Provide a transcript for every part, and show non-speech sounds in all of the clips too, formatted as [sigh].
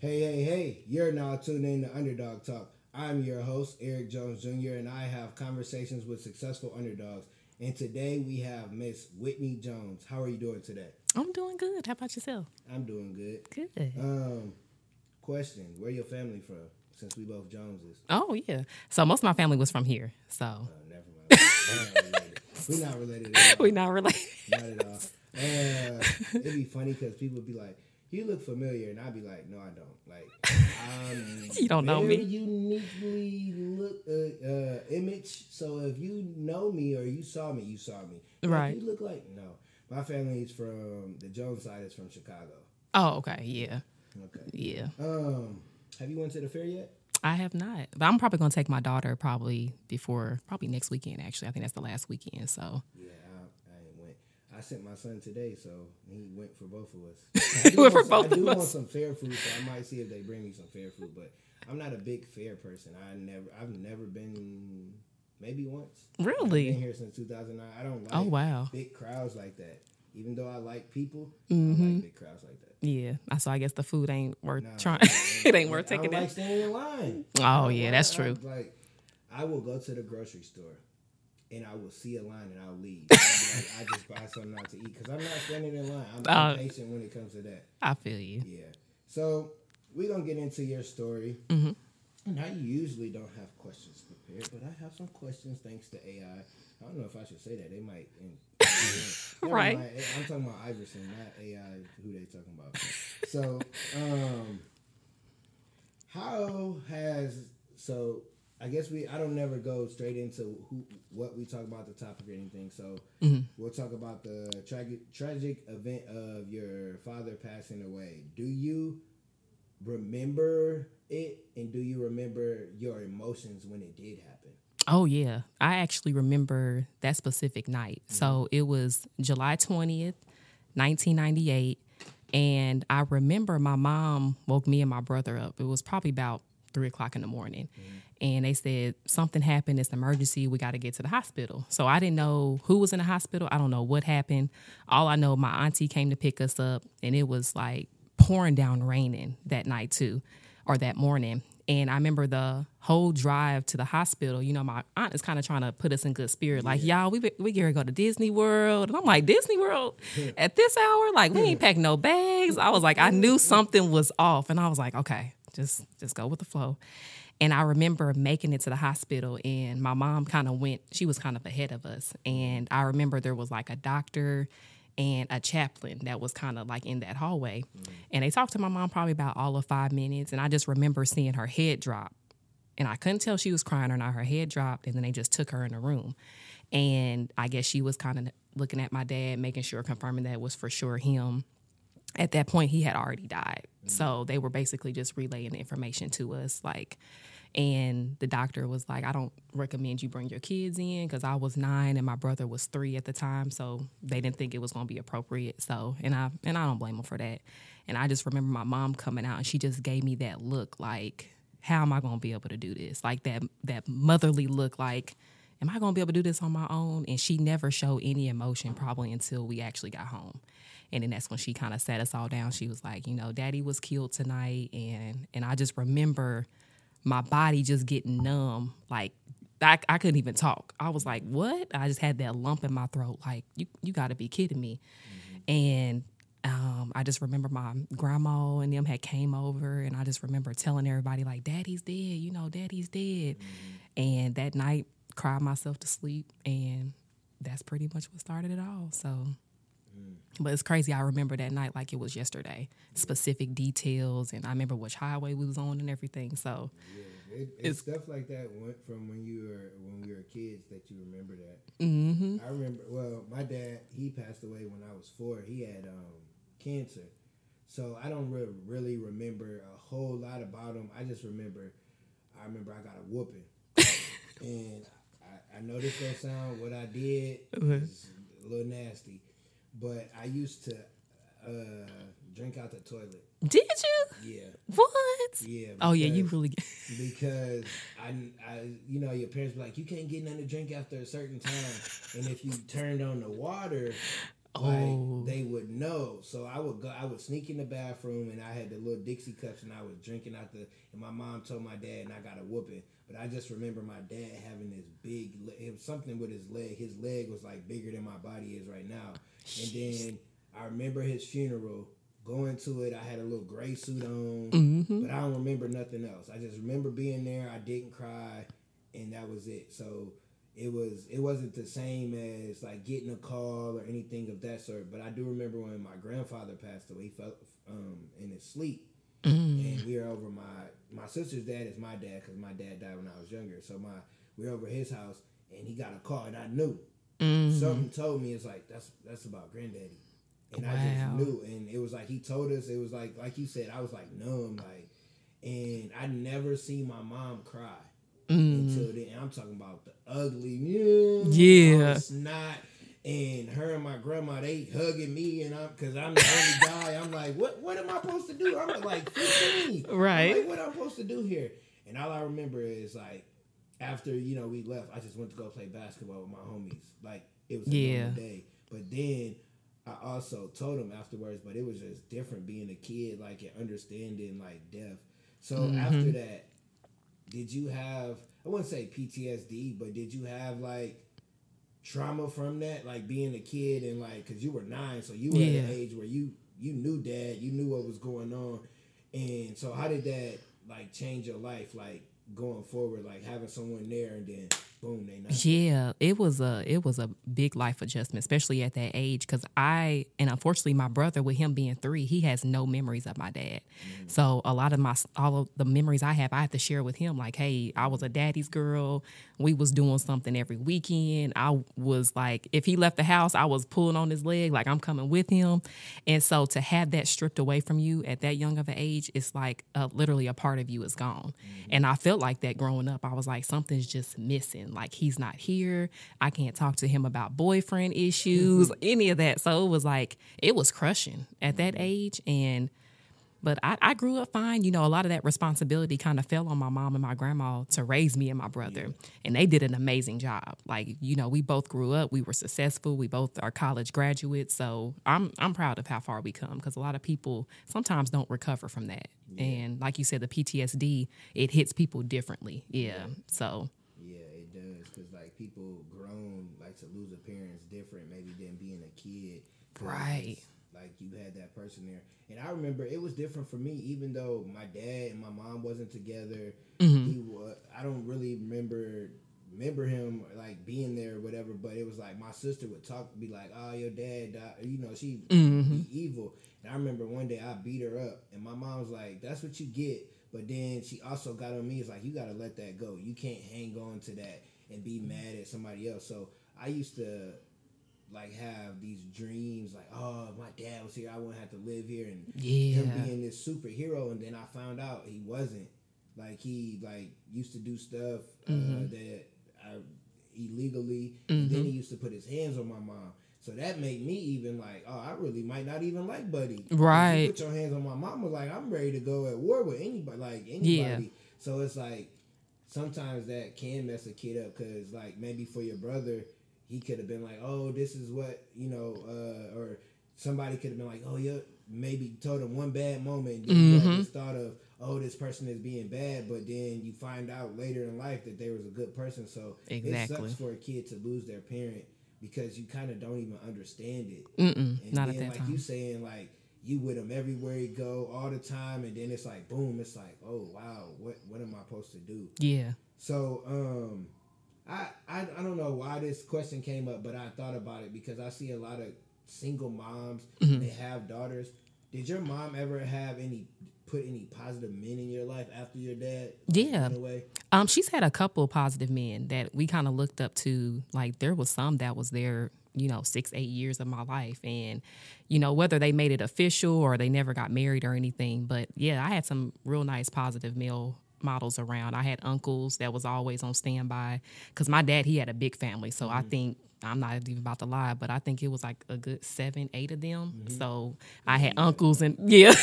Hey, hey, hey, you're now tuned in to Underdog Talk. I'm your host, Eric Jones Jr., and I have conversations with successful underdogs. And today we have Miss Whitney Jones. How are you doing today? I'm doing good. How about yourself? I'm doing good. Good. Um, question: Where your family from? Since we both Joneses. Oh yeah. So most of my family was from here. So Uh, never mind. We're not related. We're not related at [laughs] all. we not related. Not at all. Uh, it'd be funny because people would be like, "You look familiar," and I'd be like, "No, I don't." Like, [laughs] You don't know me. very Uniquely look uh, uh, image. So if you know me or you saw me, you saw me. Like, Right. You look like no. My family is from the Jones side. Is from Chicago. Oh okay. Yeah. Okay. Yeah. Um, have you went to the fair yet? I have not, but I'm probably gonna take my daughter probably before probably next weekend. Actually, I think that's the last weekend. So Yeah, I, I ain't went. I sent my son today, so he went for both of us. [laughs] I He do went want for some- both I do want us. some fair food, so I might see if they bring me some fair food. But I'm not a big fair person. I never, I've never been, maybe once. I've been really. here since 2009. I don't like Oh wow. big crowds like that. Even though I like people, Mm-hmm. I like big crowds like that. Yeah. So I guess the food ain't worth Nah, trying. I [laughs] it ain't worth taking. I don't taking like that. standing in line. Oh yeah, that's I- true. like, I will go to the grocery store and I will see a line and I'll leave. I'll like, I just buy something out to eat because I'm not standing in line. I'm Uh, impatient when it comes to that. I feel you. Yeah. So we're gonna get into your story. Mhm. And I usually don't have questions prepared, but I have some questions thanks to AI. I don't know if I should say that. They might. [laughs] Right. mind. I'm talking about Iverson, not AI. Who they talking about? So, um, how has so? I guess we. I don't never go straight into who what we talk about the topic or anything. So Mhm. we'll talk about the tragic tragic event of your father passing away. Do you remember it, and do you remember your emotions when it did happen? Oh yeah, I actually remember that specific night. So it was July twentieth, nineteen ninety eight, and I remember my mom woke me and my brother up. It was probably about three o'clock in the morning, and they said something happened. It's an emergency. We got to get to the hospital. So I didn't know who was in the hospital. I don't know what happened. All I know, my auntie came to pick us up, and it was like pouring down raining that night too, or that morning. And I remember the whole drive to the hospital. You know, my aunt is kind of trying to put us in good spirit. Like, y'all, we we to go to Disney World, and I'm like, Disney World [laughs] at this hour? Like, we ain't packing no bags. I was like, I knew something was off, and I was like, okay, just just go with the flow. And I remember making it to the hospital, and my mom kind of went. She was kind of ahead of us, and I remember there was like a doctor and a chaplain that was kind of like in that hallway. Mm-hmm. And they talked to my mom probably about all of five minutes. And I just remember seeing her head drop. And I couldn't tell she was crying or not. Her head dropped, and then they just took her in the room. And I guess she was kind of looking at my dad, making sure, confirming that it was for sure him. At that point, he had already died. Mm-hmm. So they were basically just relaying the information to us. Like, and the doctor was like, I don't recommend you bring your kids in because I was nine and my brother was three at the time. So they didn't think it was going to be appropriate. So, and I, and I don't blame them for that. And I just remember my mom coming out and she just gave me that look like, how am I going to be able to do this? Like that, that motherly look like, am I going to be able to do this on my own? And she never showed any emotion probably until we actually got home. And then that's when she kind of sat us all down. She was like, you know, daddy was killed tonight. And, and I just remember my body just getting numb. Like I, I couldn't even talk. I was like, what? I just had that lump in my throat. Like, you, you got to be kidding me. And um, I just remember my grandma and them had came over, and I just remember telling everybody like, "Daddy's dead," you know, "Daddy's dead." And that night, cried myself to sleep, and that's pretty much what started it all. So, but it's crazy. I remember that night like it was yesterday, specific details, and I remember which highway we was on and everything. So, Yeah, it, it's, stuff like that went from when you were when we were kids that you remember that. hmm I remember. Well, my dad he passed away when I was four. He had um, cancer, so I don't re- really remember a whole lot about him. I just remember. I remember I got a whooping, [laughs] and I, I know this don't sound what I did is a little nasty, but I used to uh, drink out the toilet. did you? Yeah, What? yeah. Oh yeah, you because- really. [laughs] because I, I, you know, your parents be like, you can't get nothing to drink after a certain time, and if you turned on the water, Oh. like they would know. So I would go, I would sneak in the bathroom, and I had the little Dixie cups, and I was drinking out the. And my mom told my dad, and I got a whooping. But I just remember my dad having this big. It was something with his leg. His leg was like bigger than my body is right now. And then I remember his funeral. Going to it, I had a little gray suit on, Mm-hmm. but I don't remember nothing else. I just remember being there. I didn't cry, and that was it. So it was it wasn't the same as like getting a call or anything of that sort. But I do remember when my grandfather passed away. He fell um, in his sleep, Mm. and we were over my my sister's dad is my dad because my dad died when I was younger. So my we were over his house, and he got a call, and I knew Mm. something told me it's like that's that's about granddaddy, and I just knew, and it was like he told us it was like like you said I was like numb like, and I never seen my mom cry until then. I'm talking about the ugly, yeah, Yeah. snot. And her and my grandma, they hugging me, and I'm because I'm the only [laughs] guy. I'm like, what? What am I supposed to do? I'm like 15, I'm Right. like, what I'm supposed to do here? And all I remember is like, after you know we left, I just went to go play basketball with my homies. Like it was a Yeah. day. But then I also told them afterwards, but it was just different being a kid, like and understanding like death. So Mm-hmm. after that, did you have I wouldn't say PTSD, but did you have like trauma from that, like being a kid and like because you were nine, so you were Yeah. at an age where you you knew dad, you knew what was going on, and so how did that like change your life, like going forward, like having someone there and then boom, they not Yeah, it was a it was a big life adjustment, especially at that age. Because I and unfortunately, my brother, with him being three, he has no memories of my dad. So a lot of my all of the memories I have, I have to share with him. Like, hey, I was a daddy's girl. We was doing something every weekend. I was like, if he left the house, I was pulling on his leg, like I'm coming with him. And so to have that stripped away from you at that young of an age, it's like uh, literally a part of you is gone. And I felt like that growing up. I was like, something's just missing. Like he's not here. I can't talk to him about boyfriend issues, mm-hmm. any of that. So it was like it was crushing at that mm-hmm. age. And but I, I grew up fine. You know, a lot of that responsibility kind of fell on my mom and my grandma to raise me and my brother. And they did an amazing job. Like, you know, we both grew up, we were successful, we both are college graduates. So I'm I'm proud of how far we come because a lot of people sometimes don't recover from that. And like you said, the PTSD, it hits people differently. Yeah. So Yeah, it does. Cause like people grown like to lose a parents different, maybe than being a kid. Right. Like you had that person there, and I remember it was different for me. Even though my dad and my mom wasn't together, Mm-hmm. he was. I don't really remember remember him like being there or whatever. But it was like my sister would talk, be like, "Oh, your dad died." You know, she Mm-hmm. evil. And I remember one day I beat her up, and my mom was like, "That's what you get." But then she also got on me. It's like you got to let that go. You can't hang on to that and be mad at somebody else. So I used to like have these dreams, like, "Oh, my dad was here, I wouldn't have to live here." And Yeah. him being this superhero, and then I found out he wasn't. Like he like used to do stuff uh, that I illegally, and then he used to put his hands on my mom. So that made me even like, oh, I really might not even like Buddy. 'Cause you Right. put your hands on my mama, like I'm ready to go at war with anybody, like anybody. Yeah. So it's like sometimes that can mess a kid up because like maybe for your brother, he could have been like, oh, this is what you know, uh, or somebody could have been like, oh, yeah, maybe told him one bad moment, and you Mm-hmm. had this thought of, oh, this person is being bad, but then you find out later in life that they was a good person. So exactly. it sucks for a kid to lose their parent because you kind of don't even understand it. Mm-mm, And not then, at that like time. you saying, like you with him everywhere you go, all the time, and then it's like, boom, it's like, oh wow, what what am I supposed to do? yeah. So, um, I, I I don't know why this question came up, but I thought about it because I see a lot of single moms. Mm-hmm. They have daughters. Did your mom ever have any put any positive men in your life after your dad? Yeah. away. Um, she's had a couple of positive men that we kind of looked up to. Like there was some that was there, you know, six, eight years of my life, and you know whether they made it official or they never got married or anything. But yeah, I had some real nice positive male models around. I had uncles that was always on standby because my dad he had a big family, so I mm-hmm. think I'm not even about to lie, but I think it was like a good seven, eight of them. Mm-hmm. So I had mm-hmm. uncles and [laughs] yeah,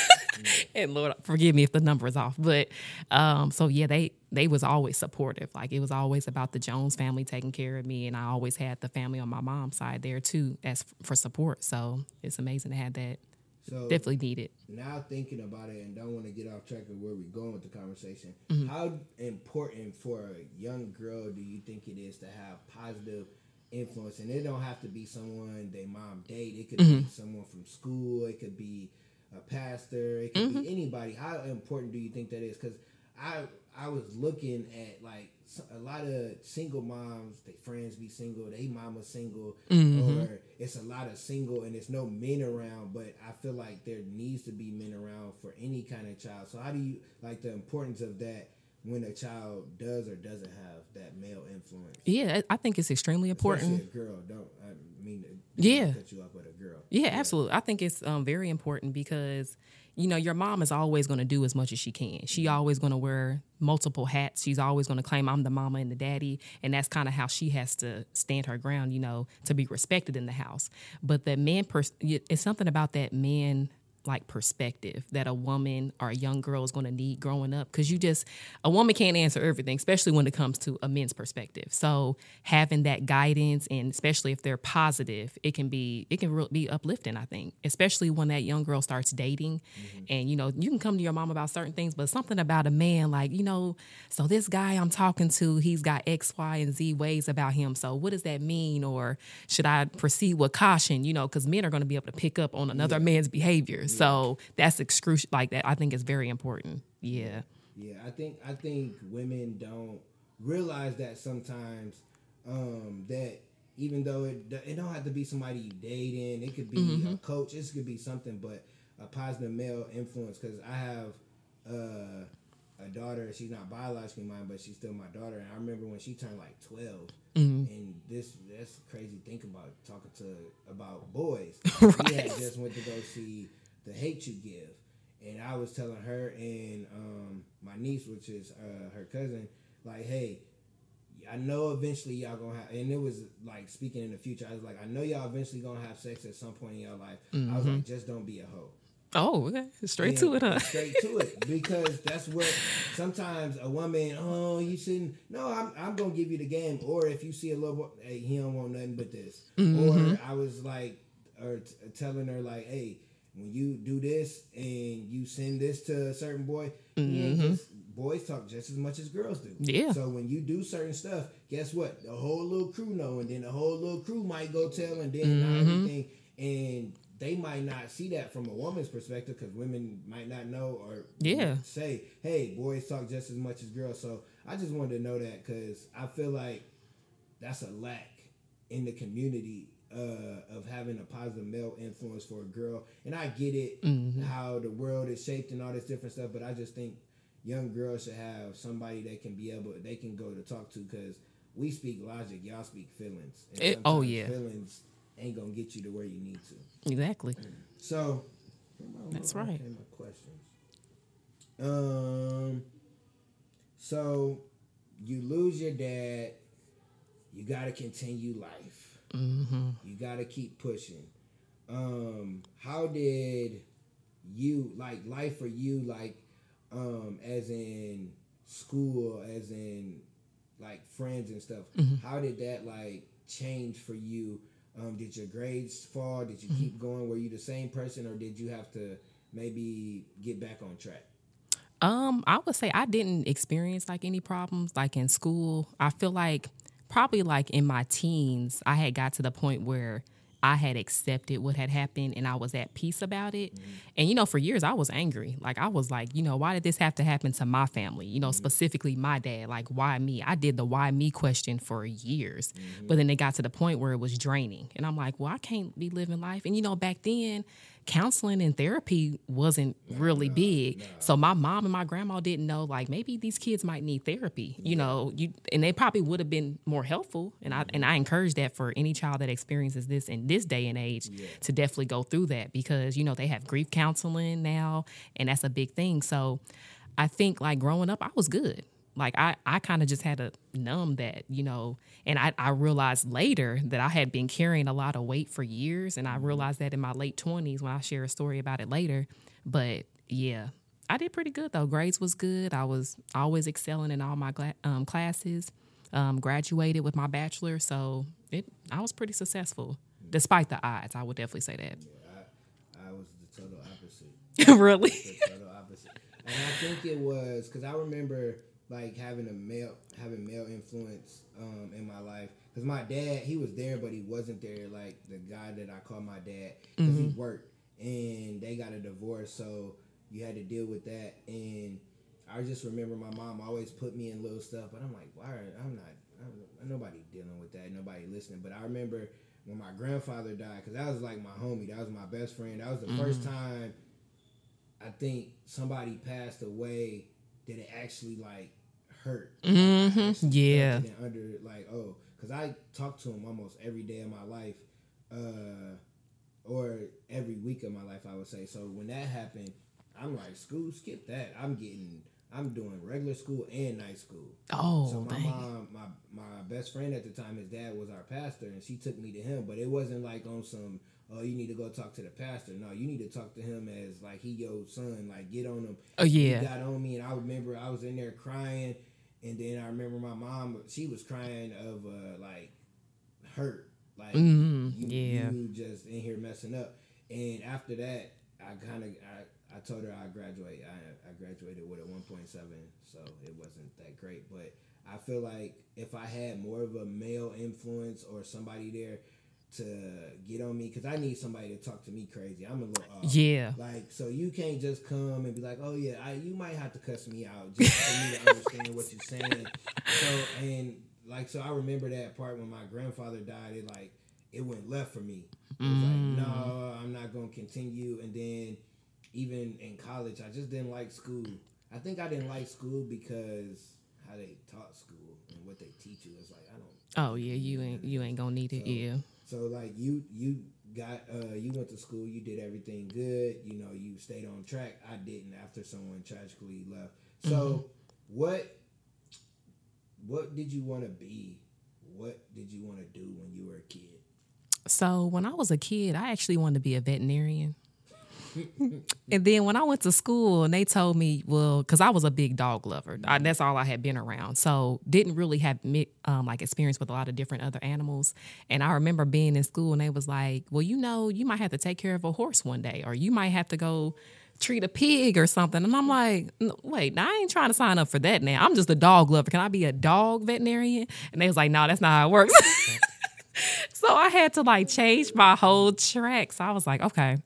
and Lord forgive me if the number is off, but um, so yeah, they they was always supportive. Like it was always about the Jones family taking care of me, and I always had the family on my mom's side there too as for support. So it's amazing to have that. So Definitely needed. now thinking about it and don't want to get off track of where we're going with the conversation. Mm-hmm. How important for a young girl do you think it is to have positive influence? And it don't have to be someone they mom date. It could Mm-hmm. be someone from school. It could be a pastor. It could Mm-hmm. be anybody. How important do you think that is? Because I I was looking at like a lot of single moms. They friends be single. They mama single, Mm-hmm. or it's a lot of single and there's no men around. But I feel like there needs to be men around for any kind of child. So how do you like the importance of that when a child does or doesn't have that male influence? Yeah, I think it's extremely important. Especially a girl. Don't I mean to Yeah. cut you off with a girl. Yeah, absolutely. I think it's um, very important because you know your mom is always going to do as much as she can. She mm-hmm. always going to wear multiple hats. She's always going to claim I'm the mama and the daddy, and that's kind of how she has to stand her ground. You know, to be respected in the house. But the man, pers- it's something about that man like perspective that a woman or a young girl is going to need growing up because you just a woman can't answer everything especially when it comes to a men's perspective. So having that guidance and especially if they're positive it can be it can really be uplifting i think especially when that young girl starts dating. Mm-hmm. And you know you can come to your mom about certain things but something about a man like you know so this guy i'm talking to he's got x y and z ways about him so what does that mean? Or should i proceed with caution? You know because men are going to be able to pick up on another man's behavior so that's excruciating like that i think is very important yeah Yeah, I think I think women don't realize that sometimes um, that even though it it don't have to be somebody you dating, it could be a coach, it could be something, but a positive male influence. Because I have uh, a daughter, she's not biologically mine, but she's still my daughter. And I remember when she turned like 12 and this that's crazy. Think about talking to about boys. [laughs] Right. just went to go see the Hate You Give and I was telling her and um, my niece, which is uh, her cousin, like, hey, I know eventually y'all gonna have, and it was like speaking in the future. I was like, I know y'all eventually gonna have sex at some point in your life. I was like, just don't be a hoe. oh okay straight to it huh Straight to it, [laughs] because that's what sometimes a woman. Oh, you shouldn't. No, I'm, I'm gonna give you the game. Or if you see a little, boy, hey, he don't want nothing but this. Mm-hmm. Or I was like, or t- telling her like, hey, when you do this and you send this to a certain boy, ain't just. Boys talk just as much as girls do. Mm-hmm. Yeah. So when you do certain stuff, guess what? The whole little crew know, and then the whole little crew might go tell, and then Mm-hmm. everything, and they might not see that from a woman's perspective because women might not know or Yeah. say, "Hey, boys talk just as much as girls." So I just wanted to know that because I feel like that's a lack in the community uh, of having a positive male influence for a girl. And I get it how the world is shaped and all this different stuff, but I just think young girls should have somebody they can be able they can go to talk to because we speak logic, y'all speak feelings. And It- oh, yeah. feelings ain't gonna get you to where you need to. exactly So That's right. My questions. Um. So you lose your dad. You got to continue life. Mm-hmm. You got to keep pushing. Um. How did you like life for you? Like, um, as in school, as in like friends and stuff. How did that like change for you? Um, did your grades fall? Did you keep going? Were you the same person, or did you have to maybe get back on track? Um, I would say I didn't experience like any problems like in school. I feel like probably like in my teens, I had got to the point where I had accepted what had happened and I was at peace about it. Mm-hmm. And you know, for years I was angry. Like I was like, you know, why did this have to happen to my family? You know, mm-hmm. specifically my dad. Like why me? I did the why me question for years. But mm-hmm. then it got to the point where it was draining. And I'm like, well, I can't be living life. And you know, back then counseling and therapy wasn't really big. So my mom and my grandma didn't know like maybe these kids might need therapy. You know, you and they probably would have been more helpful. And I and I mm-hmm. encourage that for any child that experiences this in this day and age to definitely go through that because you know they have grief counseling now and that's a big thing. So I think like growing up, I was good. Like I, I kind of just had to numb that, you know. And I, I realized later that I had been carrying a lot of weight for years, and I realized that in my late twenties when I share a story about it later. But yeah, I did pretty good though. Grades was good. I was always excelling in all my gla- um, classes. Um, graduated with my bachelor, so it I was pretty successful despite the odds. I would definitely say that. I, I was the total opposite. [laughs] really? the total opposite. And I think it was because I remember like having a male having male influence um, in my life. Because my dad, he was there, but he wasn't there like the guy that I call my dad because he worked and they got a divorce, so you had to deal with that. And I just remember my mom always put me in little stuff, but I'm like, why? Are, I'm not. I'm, nobody dealing with that. Nobody listening. But I remember when my grandfather died, because that was like my homie. That was my best friend. That was the first time I think somebody passed away that it actually like hurt. Mm-hmm. Yeah. felt it and Under like oh, because I talk to him almost every day of my life, uh, or every week of my life. I would say. So when that happened, I'm like, school, skip that. I'm getting. I'm doing regular school and night school. Oh, So my dang. mom, my my best friend at the time, his dad was our pastor, and she took me to him. But it wasn't like on some, oh, you need to go talk to the pastor. No, you need to talk to him as like he your son. Like get on him. Oh He yeah. got on me, and I remember I was in there crying, and then I remember my mom, she was crying of uh, like hurt, like Mhm, you, yeah. you just in here messing up. And after that, I kind of I, I told her I graduate. I, I graduated with a one point seven, so it wasn't that great. But I feel like if I had more of a male influence or somebody there to get on me, because I need somebody to talk to me crazy. I'm a little off. Yeah. Like so, you can't just come and be like, "Oh yeah, I, you might have to cuss me out just for me to [laughs] understand what you're saying." So and like so, I remember that part when my grandfather died. It like it went left for me. It was like, mm. no, I'm not gonna continue. And then even in college, I just didn't like school. I think I didn't like school because how they taught school and what they teach you. It's like I don't. Oh yeah. You ain't you ain't gonna need it. Yeah. So like you you got uh you went to school, you did everything good, you know, you stayed on track. I didn't after someone tragically left. So what what did you want to be? What did you want to do when you were a kid? So when I was a kid, I actually wanted to be a veterinarian. And then when I went to school and they told me, well, because I was a big dog lover, I, that's all I had been around. So didn't really have um, like experience with a lot of different other animals. And I remember being in school and they was like, well, you know, you might have to take care of a horse one day, or you might have to go treat a pig or something. And I'm like, wait, I ain't trying to sign up for that now. I'm just a dog lover. Can I be a dog veterinarian? And they was like, no, that's not how it works. [laughs] So I had to like change my whole track. So I was like, okay.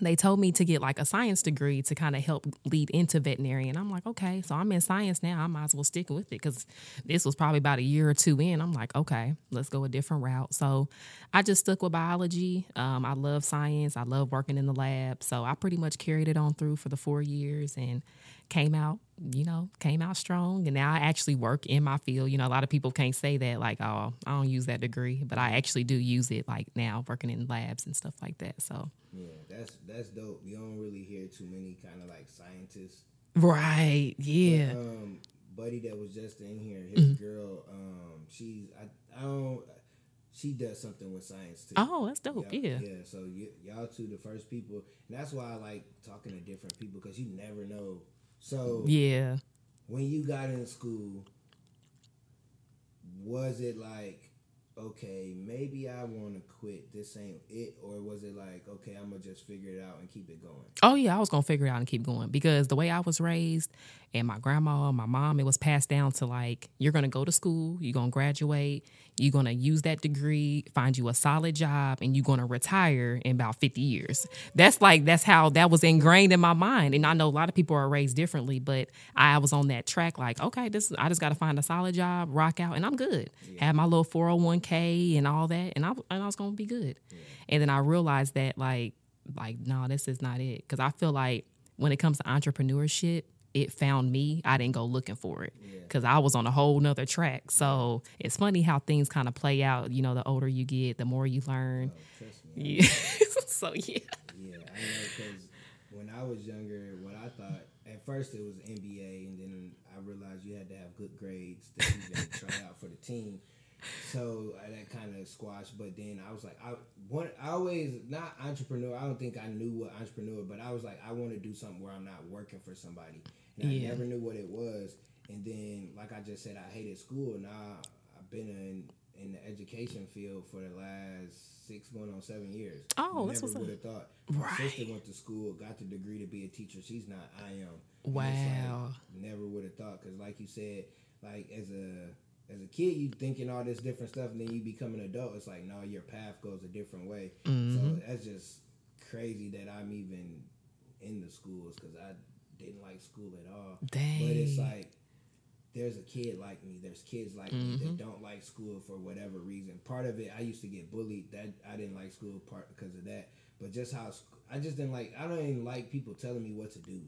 They told me to get like a science degree to kind of help lead into veterinary. And I'm like, okay, so I'm in science now. I might as well stick with it because this was probably about a year or two in. I'm like, okay, let's go a different route. So I just stuck with biology. Um, I love science. I love working in the lab. So I pretty much carried it on through for the four years and came out, you know, came out strong. And now I actually work in my field. You know, a lot of people can't say that, like, oh, I don't use that degree, but I actually do use it, like now working in labs and stuff like that. So, Yeah, that's that's dope. You don't really hear too many kind of like scientists. right. Yeah. Um, buddy that was just in here, his Mm-hmm. girl, um, she's I, I don't. She does something with science too. Oh, that's dope. Y'all- Yeah. Yeah. So y- y'all two the first people, and that's why I like talking to different people because you never know. So Yeah. when you got in school, was it like, okay, maybe I want to quit. This ain't it, or was it like, okay, I'm gonna just figure it out and keep it going? Oh yeah, I was gonna figure it out and keep going because the way I was raised and my grandma, my mom, it was passed down to like you're gonna go to school, you're gonna graduate, you're gonna use that degree, find you a solid job, and you're gonna retire in about 50 years. That's like that's how that was ingrained in my mind. And I know a lot of people are raised differently, but I was on that track like, okay, this I just gotta find a solid job, rock out, and I'm good. Have my little 401k and all that, and I and I was gonna be good. And then I realized that like like no this is not it because i feel like when it comes to entrepreneurship it found me i didn't go looking for it because i was on a whole nother track so it's funny how things kind of play out you know the older you get the more you learn oh, Trust me. yeah. [laughs] so yeah Yeah, I know because when I was younger, what I thought at first it was NBA, and then I realized you had to have good grades to even try out for the team. So uh, that kind of squashed. But then I was like, I want. I always not entrepreneur. I don't think I knew what entrepreneur, but I was like, I want to do something where I'm not working for somebody, and Yeah. I never knew what it was. And then, like I just said, I hated school. Now I've been in in the education field for the last six, going on seven years. Oh, that's never would have thought. My sister went to school, got the degree to be a teacher. She's not. I am. It's like, Wow. never would have thought because, like you said, like as a as a kid, you thinking all this different stuff, and then you become an adult. It's like no, your path goes a different way. Mhm. So that's just crazy that I'm even in the schools because I didn't like school at all. Dang. But it's like there's a kid like me. There's kids like me Mm-hmm. that don't like school for whatever reason. Part of it, I used to get bullied. That I didn't like school part because of that. But just how I just didn't like. I don't even like people telling me what to do.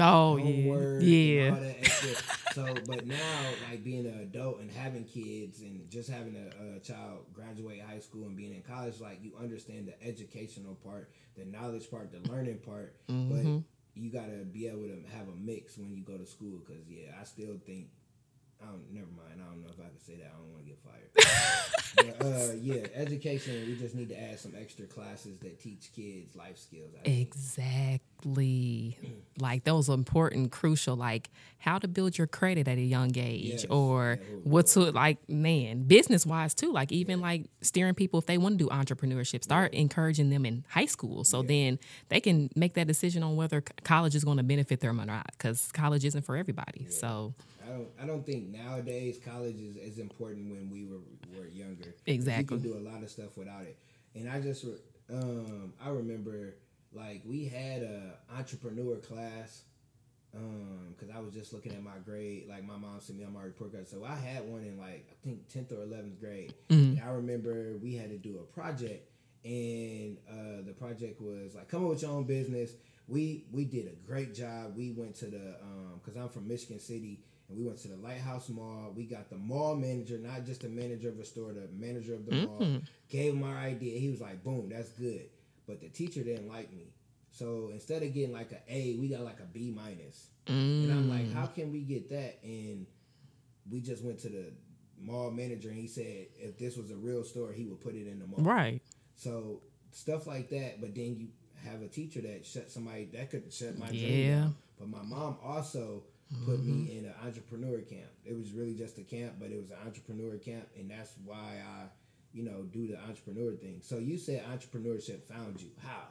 Oh yeah, yeah. all that extra. so, but now, like being an adult and having kids and just having a, a child graduate high school and being in college, like you understand the educational part, the knowledge part, the learning part. Mhm. But you gotta be able to have a mix when you go to school. Cause yeah, I still think. I don't. Never mind. I don't know if I can say that. I don't want to get fired. [laughs] but uh, yeah, education. We just need to add some extra classes that teach kids life skills. I. Exactly. [clears throat] Like those important, crucial, like how to build your credit at a young age, Yes. or Yeah, oh, what to like, man, business wise too. Like even like steering people if they want to do entrepreneurship, start encouraging them in high school, so then they can make that decision on whether college is going to benefit them or not. Because college isn't for everybody. So I don't. I don't think nowadays college is as important when we were were younger. Exactly. You can do a lot of stuff without it. And I just, re- um, I remember like we had a entrepreneur class. Um, because I was just looking at my grade, like my mom sent me on my report card. So I had one in like I think tenth or eleventh grade. Mm-hmm. And I remember we had to do a project, and uh, the project was like come up with your own business. We we did a great job. We went to the um because I'm from Michigan City, and we went to the Lighthouse Mall. We got the mall manager, not just the manager of a store, the manager of the mall. Mm. Gave him our idea. He was like, "Boom, that's good." But the teacher didn't like me. So instead of getting like an A, we got like a B minus. And I'm like, mm. how can we get that? And we just went to the mall manager and he said if this was a real store, he would put it in the mall. right, So stuff like that. But then you have a teacher that shut somebody that could shut my dream Yeah. down. But my mom also put me in an entrepreneur camp. It was really just a camp, but it was an entrepreneur camp, and that's why I, you know, do the entrepreneur thing. So you said entrepreneurship found you. How?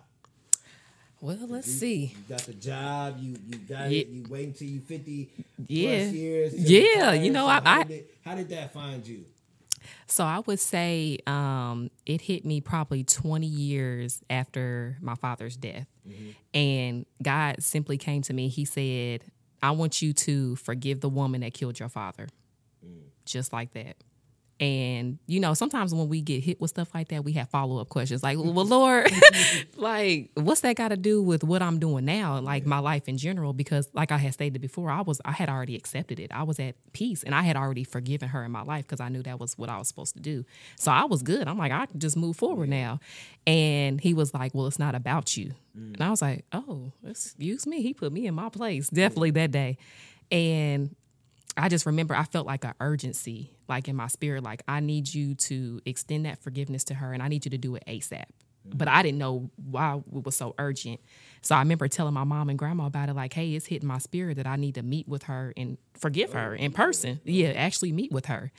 well, let's You- see. You got the job. You you got Yeah. it. You wait until you fifty Yeah. plus years. Yeah, retire. you know, So I- how I- did, how did that find you? So I would say um, it hit me probably 20 years after my father's death. And God simply came to me. He said, I want you to forgive the woman that killed your father. Mm. Just like that. And, you know, sometimes when we get hit with stuff like that, we have follow up questions like, well, mm-hmm. Lord, [laughs] like, what's that got to do with what I'm doing now? Like my life in general? Because, like I had stated before, I was, I had already accepted it. I was at peace and I had already forgiven her in my life because I knew that was what I was supposed to do. So I was good. I'm like, I can just move forward now. And he was like, well, it's not about you. Mm. And I was like, oh, excuse me. He put me in my place definitely that day. And I just remember I felt like an urgency, like in my spirit, like I need you to extend that forgiveness to her and I need you to do it ASAP. But I didn't know why it was so urgent. So I remember telling my mom and grandma about it, like, hey, it's hitting my spirit that I need to meet with her and forgive her oh, in person. Yeah, actually meet with her.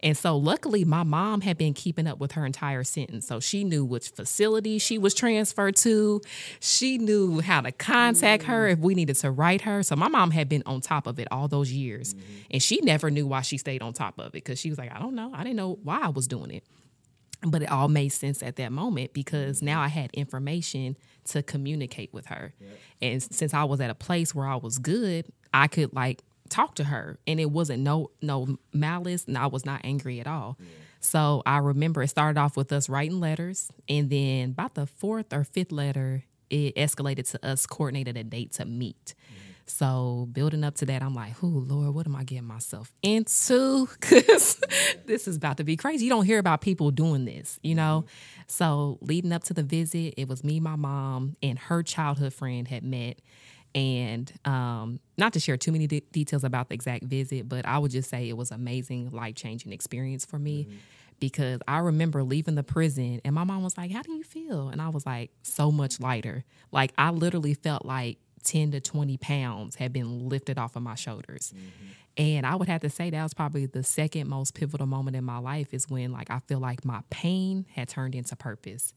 And so luckily my mom had been keeping up with her entire sentence. So she knew which facility she was transferred to. She knew how to contact her mm. if we needed to write her. So my mom had been on top of it all those years. Mm-hmm. And she never knew why she stayed on top of it because she was like, I don't know. I didn't know why I was doing it. But it all made sense at that moment because now I had information to communicate with her. And since I was at a place where I was good, I could like talk to her and it wasn't no no malice and I was not angry at all. So I remember it started off with us writing letters and then about the fourth or fifth letter it escalated to us coordinating a date to meet. So building up to that, I'm like, "Who, Lord, what am I getting myself into? [laughs] Because this is about to be crazy. You don't hear about people doing this, you know." So leading up to the visit, it was me, my mom, and her childhood friend had met, And um, not to share too many de- details about the exact visit, but I would just say it was amazing, life changing experience for me. Mm-hmm. Because I remember leaving the prison and my mom was like, How do you feel? And I was like, So much lighter. Like, I literally felt like 10 to 20 pounds had been lifted off of my shoulders. Mm-hmm. And I would have to say that was probably the second most pivotal moment in my life is when like I feel like my pain had turned into purpose.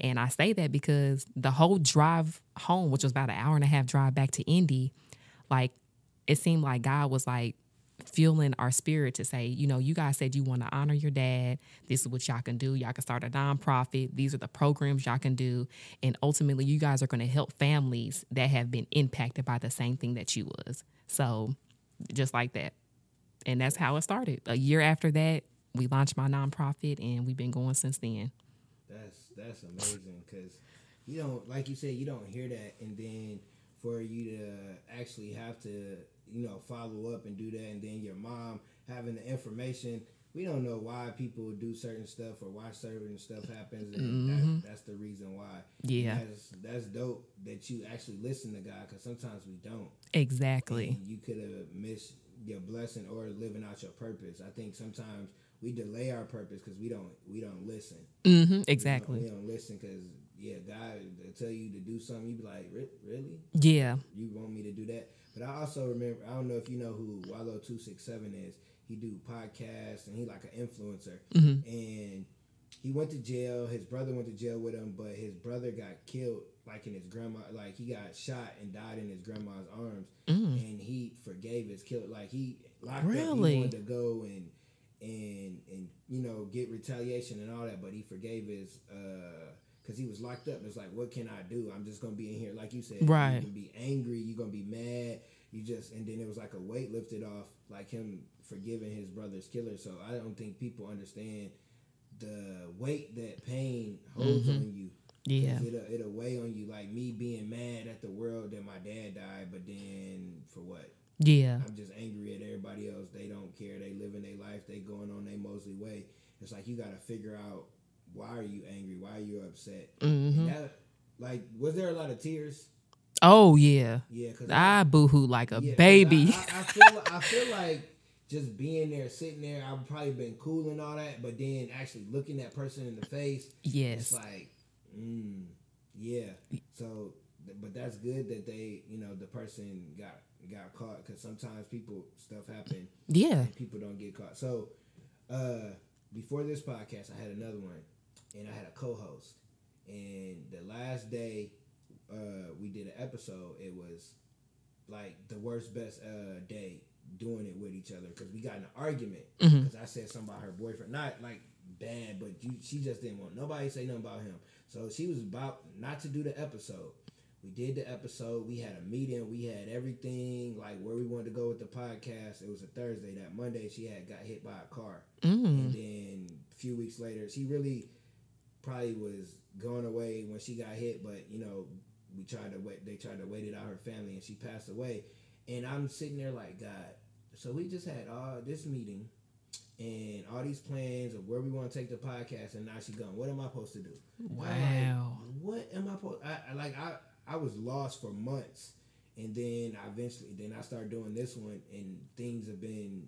And I say that because the whole drive home, which was about an hour and a half drive back to Indy, like it seemed like God was like fueling our spirit to say, you know, you guys said you want to honor your dad. This is what y'all can do. Y'all can start a nonprofit. These are the programs y'all can do. And ultimately, you guys are going to help families that have been impacted by the same thing that you was. So, just like that. And that's how it started. A year after that, we launched my nonprofit and we've been going since then. That's that's amazing because you don't like you said you don't hear that and then for you to actually have to you know follow up and do that and then your mom having the information we don't know why people do certain stuff or why certain stuff happens and mm-hmm. that, that's the reason why. Yeah. That's, that's dope that you actually listen to god because sometimes we don't. Exactly. And you could have missed your blessing or living out your purpose. I think sometimes we delay our purpose because we don't we don't listen. Mm-hmm, exactly we don't, we don't listen because yeah god will tell you to do something you be like really? Yeah. You want me to do that but I also remember I don't know if you know who Wallo two six seven is. He do podcasts and he like an influencer. Mm-hmm. And he went to jail. His brother went to jail with him, but his brother got killed like in his grandma like he got shot and died in his grandma's arms. Mm. And he forgave his killer like he locked really? up. He wanted to go and and and you know get retaliation and all that, but he forgave his uh because he was locked up. It's like, what can I do? I'm just gonna be in here, like you said. Right. You can be angry. You're gonna be mad. You just and then it was like a weight lifted off, like him forgiving his brother's killer. So I don't think people understand the weight that pain holds mm-hmm. on you. Yeah. It'll, it'll weigh on you. Like me being mad at the world that my dad died, but then for what? Yeah. I'm just angry at everybody else. They don't care. They living their life. They going on their Mosley way. It's like you got to figure out why are you angry? Why are you upset? Mm-hmm. That, like, was there a lot of tears? Oh yeah, yeah. Cause I, I boohoo like a yeah, baby. I, I, I, feel, I feel like just being there, sitting there, I've probably been cool and all that, but then actually looking that person in the face, yes, it's like, mm, yeah. So, but that's good that they, you know, the person got got caught because sometimes people stuff happen. Yeah, people don't get caught. So, uh, before this podcast, I had another one, and I had a co-host. And the last day uh, we did an episode, it was like the worst best uh, day doing it with each other because we got in an argument because mm-hmm. I said something about her boyfriend, not like bad, but you, she just didn't want nobody say nothing about him. So she was about not to do the episode. We did the episode. We had a meeting. We had everything like where we wanted to go with the podcast. It was a Thursday. That Monday, she had got hit by a car, mm. and then a few weeks later, she really probably was going away when she got hit. But you know, we tried to wait. They tried to wait it out her family, and she passed away. And I'm sitting there like, God. So we just had all this meeting and all these plans of where we want to take the podcast, and now she's gone. What am I supposed to do? Wow. Like, what am I supposed? I, like I I was lost for months, and then I eventually then I started doing this one, and things have been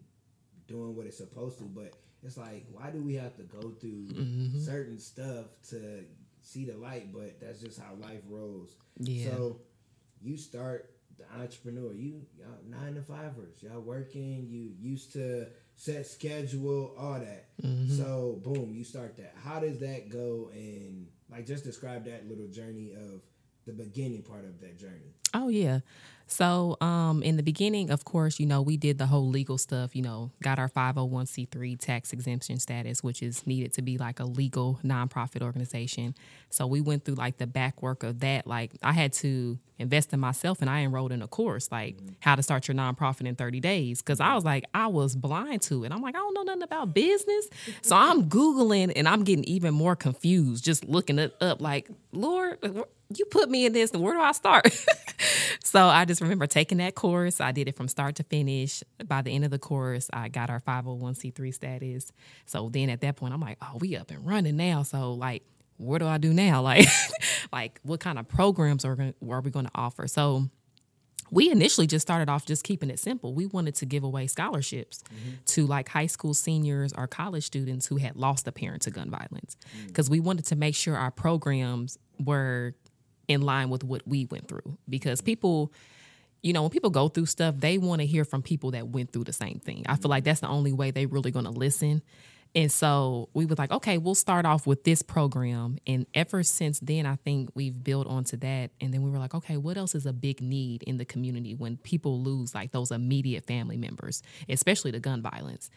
doing what it's supposed to. But it's like, why do we have to go through mm-hmm. certain stuff to see the light? But that's just how life rolls. Yeah. So you start the entrepreneur. You y'all nine to fivers. Y'all working. You used to set schedule, all that. Mm-hmm. So boom, you start that. How does that go? And like, just describe that little journey of the beginning part of that journey. Oh yeah. So, um, in the beginning, of course, you know, we did the whole legal stuff, you know, got our 501c3 tax exemption status, which is needed to be like a legal nonprofit organization. So, we went through like the back work of that. Like, I had to invest in myself and I enrolled in a course, like mm-hmm. how to start your nonprofit in 30 days. Cause I was like, I was blind to it. I'm like, I don't know nothing about business. so, I'm Googling and I'm getting even more confused, just looking it up, like, Lord, you put me in this, where do I start? [laughs] so I just remember taking that course. I did it from start to finish. By the end of the course, I got our 501c3 status. So then at that point, I'm like, oh, we up and running now. So like, what do I do now? [laughs] Like, like what kind of programs are, gonna, are we going to offer? So we initially just started off just keeping it simple. We wanted to give away scholarships mm-hmm. to like high school seniors or college students who had lost a parent to gun violence because mm. we wanted to make sure our programs were in line with what we went through because people you know when people go through stuff they want to hear from people that went through the same thing i feel like that's the only way they really going to listen and so we were like, okay, we'll start off with this program. And ever since then, I think we've built onto that. And then we were like, okay, what else is a big need in the community when people lose like those immediate family members, especially the gun violence?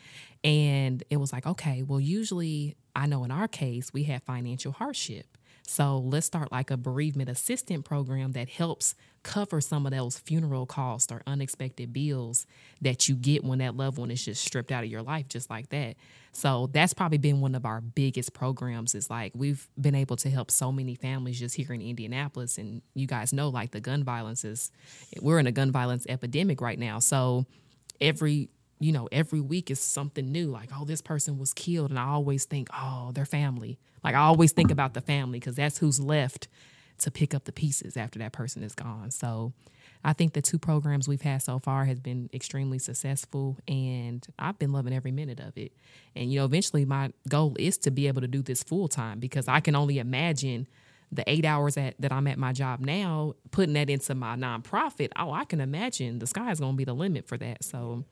And it was like, okay, well, usually I know in our case, we have financial hardship. So let's start like a bereavement assistant program that helps cover some of those funeral costs or unexpected bills that you get when that loved one is just stripped out of your life just like that. So that's probably been one of our biggest programs is like we've been able to help so many families just here in Indianapolis and you guys know like the gun violence is we're in a gun violence epidemic right now. So every you know, every week is something new. Like, oh, this person was killed. And I always think, oh, their family. Like, I always think about the family because that's who's left to pick up the pieces after that person is gone. So I think the two programs we've had so far has been extremely successful and I've been loving every minute of it. And you know, eventually my goal is to be able to do this full time because I can only imagine the eight hours at, that I'm at my job now, putting that into my nonprofit. Oh, I can imagine the sky is going to be the limit for that. So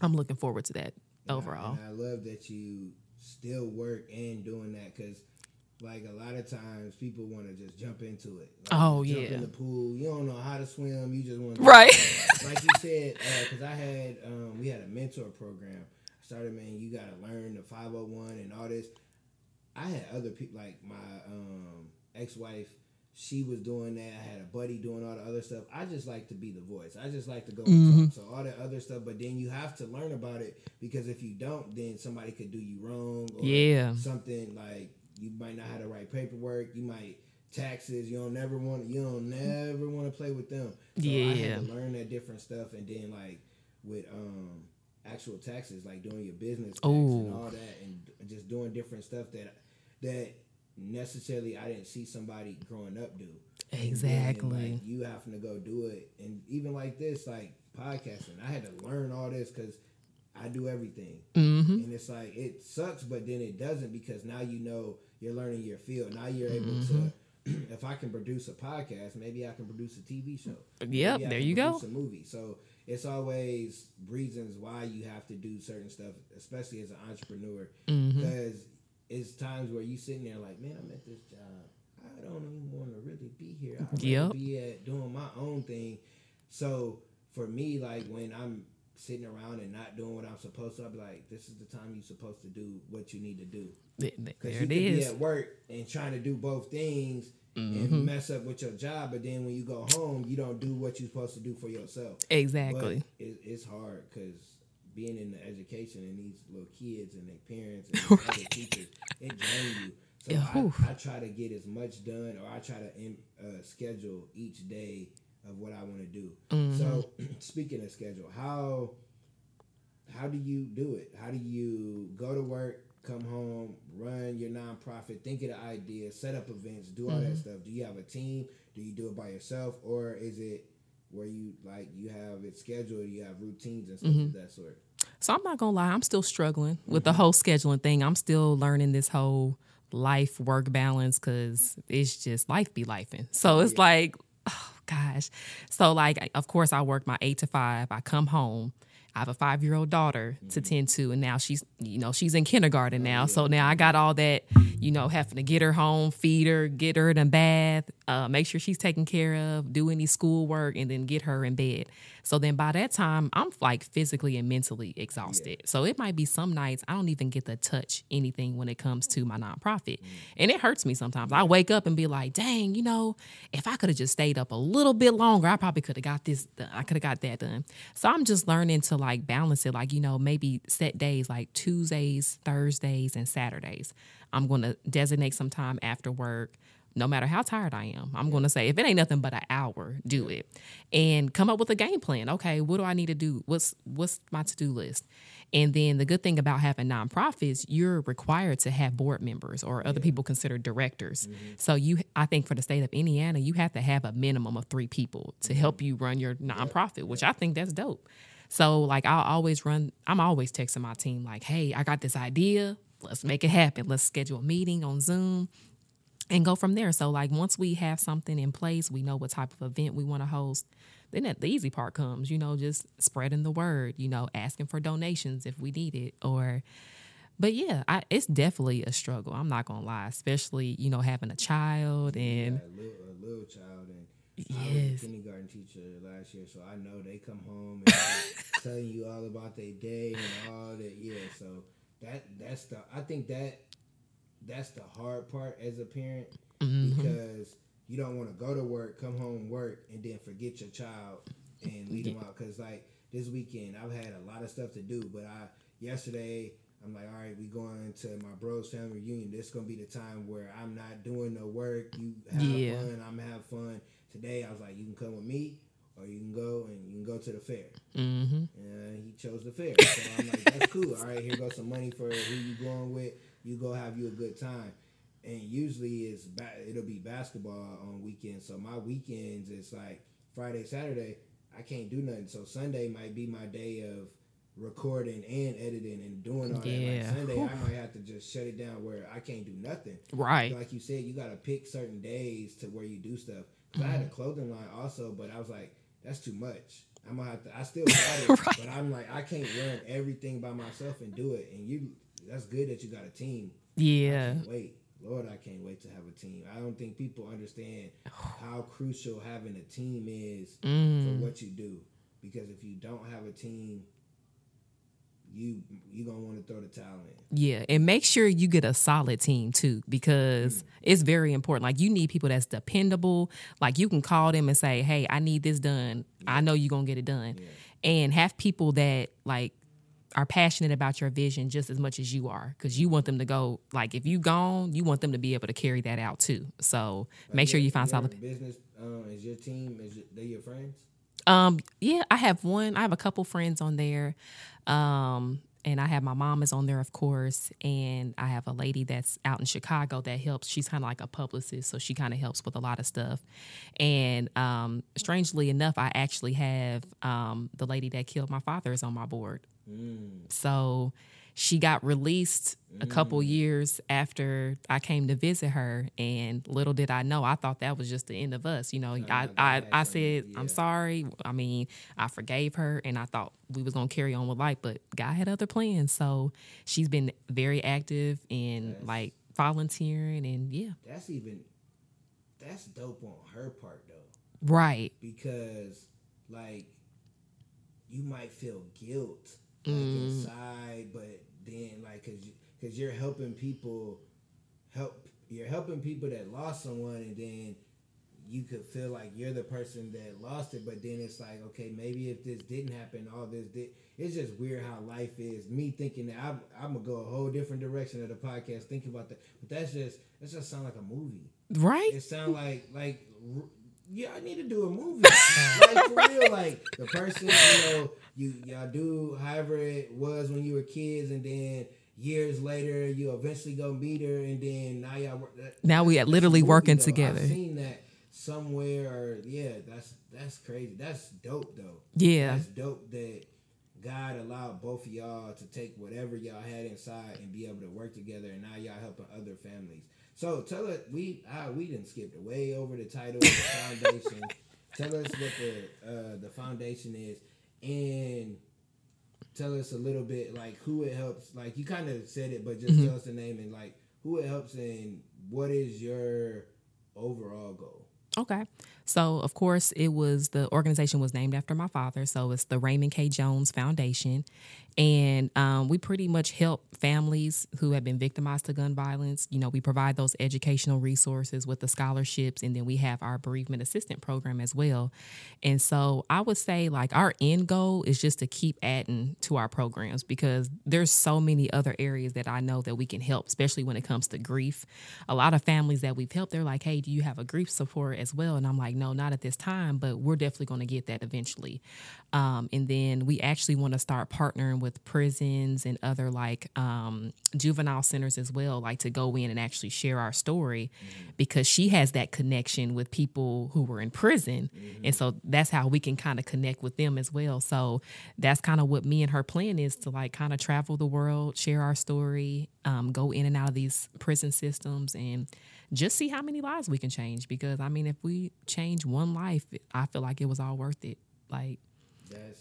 I'm looking forward to that overall. I love that you still work and doing that because like a lot of times people want to just jump into it. Like oh jump yeah. In the pool, you don't know how to swim. You just want to right. like you said, because uh, I had um, we had a mentor program. I started, man, you got to learn the five hundred one and all this. I had other people like my um, ex wife she was doing that. I had a buddy doing all the other stuff. I just like to be the voice. I just like to go mm-hmm. talk. So all the other stuff, but then you have to learn about it because if you don't, then somebody could do you wrong. yeah. Something like you might not have to write paperwork. You might taxes. You don't never want. You don't never want to play with them. So yeah. I had to learn that different stuff, and then like with um actual taxes, like doing your business tax and all that, and just doing different stuff that that necessarily I didn't see somebody growing up do. Exactly. Then, like, you having to go do it, and even like this, like podcasting, I had to learn all this because I do everything, mm-hmm. and it's like it sucks, but then it doesn't because now you know you're learning your field. Now you're able mm-hmm. to. [clears throat] if I can produce a podcast, maybe I can produce a TV show. Yep, there you go. A movie. So it's always reasons why you have to do certain stuff, especially as an entrepreneur, mm-hmm. It's times where you sitting there like, man, I'm at this job. I don't even want to really be here. I yep. be at doing my own thing. So for me, like when I'm sitting around and not doing what I'm supposed to, I'll be like, this is the time you're supposed to do what you need to do. Because you could be at work and trying to do both things mm-hmm. and mess up with your job, but then when you go home, you don't do what you're supposed to do for yourself. Exactly. It, it's hard because being in the education and these little kids and their parents and [laughs] right. other teachers, it drains you. So yeah, I, I, try to get as much done, or I try to in, uh, schedule each day of what I want to do. Mm-hmm. So, [clears throat] speaking of schedule, how how do you do it? How do you go to work, come home, run your nonprofit, think of the idea, set up events, do all mm-hmm. that stuff? Do you have a team? Do you do it by yourself, or is it where you like you have it scheduled, you have routines and stuff mm-hmm. of that sort. So I'm not gonna lie, I'm still struggling mm-hmm. with the whole scheduling thing. I'm still learning this whole life work balance because it's just life be lifing. So it's yeah. like, oh gosh. So like, of course, I work my eight to five. I come home. I have a five year old daughter to mm-hmm. tend to, and now she's, you know, she's in kindergarten now. So now I got all that, you know, having to get her home, feed her, get her in a bath, uh, make sure she's taken care of, do any schoolwork, and then get her in bed. So then by that time, I'm like physically and mentally exhausted. Yeah. So it might be some nights I don't even get to touch anything when it comes to my nonprofit. Mm. And it hurts me sometimes. I wake up and be like, dang, you know, if I could have just stayed up a little bit longer, I probably could have got this, done. I could have got that done. So I'm just learning to like balance it, like, you know, maybe set days like Tuesdays, Thursdays, and Saturdays. I'm going to designate some time after work no matter how tired I am, I'm going to say, if it ain't nothing but an hour, do it, and come up with a game plan. Okay, what do I need to do? What's what's my to do list? And then the good thing about having nonprofits, you're required to have board members or other people considered directors. Mm-hmm. So you, I think, for the state of Indiana, you have to have a minimum of three people to mm-hmm. help you run your nonprofit, which I think that's dope. So like I'll always run. I'm always texting my team like, "Hey, I got this idea. Let's make it happen. Let's schedule a meeting on Zoom." And go from there. So like once we have something in place, we know what type of event we want to host. Then that the easy part comes, you know, just spreading the word, you know, asking for donations if we need it or but yeah, I, it's definitely a struggle. I'm not gonna lie, especially you know having a child and a little, a little child and I was yes, a kindergarten teacher last year, so I know they come home and [laughs] telling you all about their day and all that. Yeah, so that that's the I think that that's the hard part as a parent Mhm. because you don't want to go to work, come home, work, and then forget your child and leave them out. Because like this weekend, I've had a lot of stuff to do, but I yesterday. I'm like, all right, we going to my bro's family reunion. This gonna be the time where I'm not doing no work. You have Yeah. fun. I'm have fun. Today, I was like, you can come with me, or you can go and you can go to the fair. hmm And he chose the fair. So I'm like, that's cool. All right, here goes some money for who you going with. You go have you a good time. And usually it's ba- it'll be basketball on weekends. So my weekends it's like Friday, Saturday. I can't do nothing. So Sunday might be my day of recording and editing and doing all that. Yeah. Like Sunday, Whew. I might have to just shut it down where I can't do nothing. right, Like you said, you got to pick certain days to where you do stuff. 'Cause I had mm-hmm. a clothing line also, but I was like, that's too much. I'm gonna have to. I still [laughs] got it, Right. but I'm like, I can't run everything by myself and do it. And you, that's good that you got a team. I yeah, can't wait, Lord, I can't wait to have a team. I don't think people understand how crucial having a team is mm. for what you do. Because if you don't have a team, you you gonna want to throw the towel in. Yeah, and make sure you get a solid team too because it's very important. Like you need people that's dependable. Like you can call them and say, "Hey, I need this done. I know you're going to get it done." And have people that like are passionate about your vision just as much as you are cuz you want them to go like if you gone, you want them to be able to carry that out too. So, make sure you find solid business. Um, is your team? Is it, they your friends? Um, yeah, I have one. I have a couple friends on there. Um, and I have my mom is on there, of course, and I have a lady that's out in Chicago that helps. She's kind of like a publicist, so she kind of helps with a lot of stuff. And um, strangely enough, I actually have um, the lady that killed my father is on my board. Mm. So she got released a couple mm. years after I came to visit her, and little did I know, I thought that was just the end of us. You know, I I, I said I'm sorry. I mean, I forgave her, and I thought we was gonna carry on with life, but God had other plans. So she's been very active in like volunteering, and yeah, That's even. That's dope on her part though, right, because like, you might feel guilt like Mm. inside, but then like, cause you, cause you're helping people, help you're helping people that lost someone, and then you could feel like you're the person that lost it, but then it's like, okay, maybe if this didn't happen, all this did. It's just weird how life is. Me thinking that I'm, I'm gonna go a whole different direction of the podcast, thinking about that, but that's just that just sound like a movie. right, It sound like like yeah, I need to do a movie. like for real, like the person you know you y'all do however it was when you were kids, and then years later you eventually go meet her, and then now y'all work. That, Now we are literally working though. together. I've seen that somewhere, or yeah, that's that's crazy. That's dope though. yeah, That's dope that God allowed both of y'all to take whatever y'all had inside and be able to work together, and now y'all helping other families. So tell us, we ah, we didn't skip the way over the title of the [laughs] foundation. tell us what the uh, the foundation is, and tell us a little bit like who it helps. Like you kind of said it, but just tell us the name and like who it helps and what is your overall goal. Okay. So, of course, it was the organization was named after my father. So, it's the Raymond K. Jones Foundation. And um, we pretty much help families who have been victimized to gun violence. You know, we provide those educational resources with the scholarships, and then we have our bereavement assistant program as well. And so, I would say, like, our end goal is just to keep adding to our programs because there's so many other areas that I know that we can help, especially when it comes to grief. A lot of families that we've helped, they're like, hey, do you have a grief support as well? And I'm like, no, not at this time, but we're definitely going to get that eventually. Um, and then we actually want to start partnering with prisons and other like um, juvenile centers as well, like to go in and actually share our story mm-hmm. because she has that connection with people who were in prison. Mm-hmm. And so that's how we can kind of connect with them as well. So that's kind of what me and her plan is to like kind of travel the world, share our story, um, go in and out of these prison systems and just see how many lives we can change because I mean if we change one life, I feel like it was all worth it. Like that's